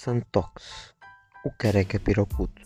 Santox, o careca piroputo.